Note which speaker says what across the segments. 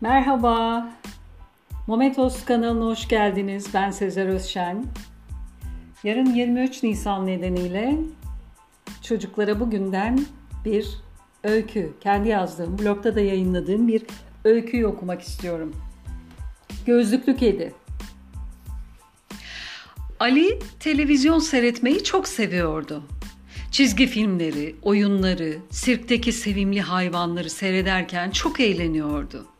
Speaker 1: Merhaba. Momentos kanalına hoş geldiniz. Ben Sezer Özşen. Yarın 23 Nisan nedeniyle çocuklara bugünden bir öykü, kendi yazdığım, blogda da yayınladığım bir öyküyü okumak istiyorum. Gözlüklü Kedi. Ali televizyon seyretmeyi çok seviyordu. Çizgi filmleri, oyunları, sirkteki sevimli hayvanları seyrederken çok eğleniyordu.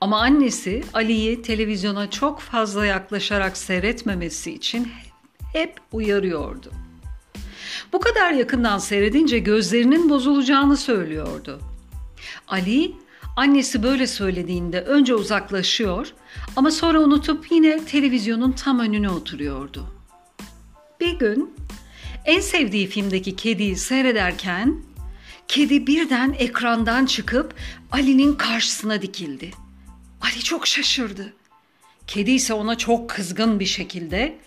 Speaker 1: Ama annesi Ali'yi televizyona çok fazla yaklaşarak seyretmemesi için hep uyarıyordu. Bu kadar yakından seyredince gözlerinin bozulacağını söylüyordu. Ali annesi böyle söylediğinde önce uzaklaşıyor ama sonra unutup yine televizyonun tam önüne oturuyordu. Bir gün en sevdiği filmdeki kediyi seyrederken kedi birden ekrandan çıkıp Ali'nin karşısına dikildi. Ali çok şaşırdı. Kedi ise ona çok kızgın bir şekilde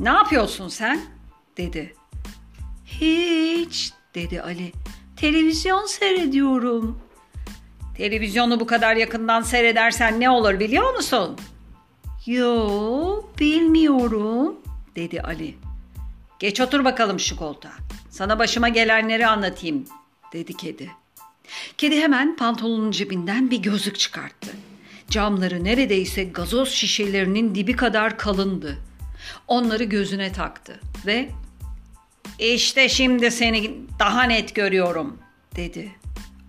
Speaker 1: "Ne yapıyorsun sen?" dedi. "Hiç." dedi Ali. "Televizyon seyrediyorum." Televizyonu bu kadar yakından seyredersen ne olur biliyor musun? Yo, bilmiyorum, dedi Ali. Geç otur bakalım şu koltuğa. Sana başıma gelenleri anlatayım, dedi kedi. Kedi hemen pantolonun cebinden bir gözlük çıkarttı. Camları neredeyse gazoz şişelerinin dibi kadar kalındı. Onları gözüne taktı ve "İşte şimdi seni daha net görüyorum." dedi.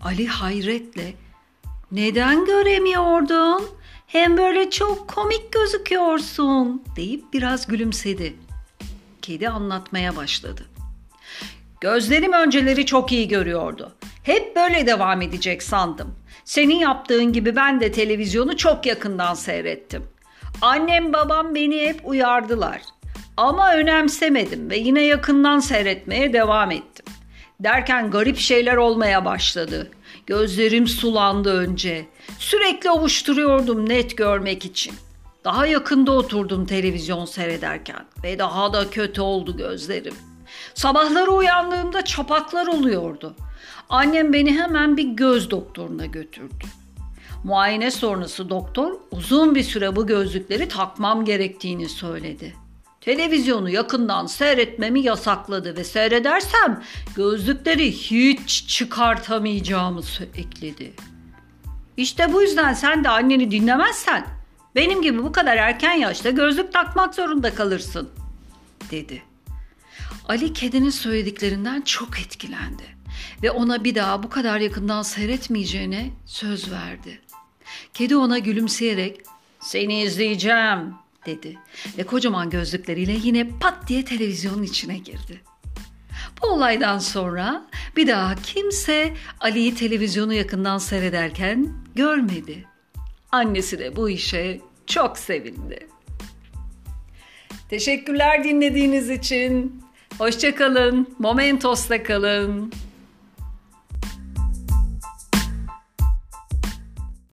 Speaker 1: Ali hayretle "Neden göremiyordun? Hem böyle çok komik gözüküyorsun." deyip biraz gülümsedi. Kedi anlatmaya başladı. Gözlerim önceleri çok iyi görüyordu. Hep böyle devam edecek sandım. Senin yaptığın gibi ben de televizyonu çok yakından seyrettim. Annem babam beni hep uyardılar. Ama önemsemedim ve yine yakından seyretmeye devam ettim. Derken garip şeyler olmaya başladı. Gözlerim sulandı önce. Sürekli ovuşturuyordum net görmek için. Daha yakında oturdum televizyon seyrederken ve daha da kötü oldu gözlerim. Sabahları uyandığımda çapaklar oluyordu. Annem beni hemen bir göz doktoruna götürdü. Muayene sonrası doktor uzun bir süre bu gözlükleri takmam gerektiğini söyledi. Televizyonu yakından seyretmemi yasakladı ve seyredersem gözlükleri hiç çıkartamayacağımı ekledi. İşte bu yüzden sen de anneni dinlemezsen benim gibi bu kadar erken yaşta gözlük takmak zorunda kalırsın, dedi. Ali kedinin söylediklerinden çok etkilendi ve ona bir daha bu kadar yakından seyretmeyeceğine söz verdi. Kedi ona gülümseyerek "Seni izleyeceğim." dedi ve kocaman gözlükleriyle yine pat diye televizyonun içine girdi. Bu olaydan sonra bir daha kimse Ali'yi televizyonu yakından seyrederken görmedi. Annesi de bu işe çok sevindi. Teşekkürler dinlediğiniz için. Hoşçakalın. Momentos'ta kalın.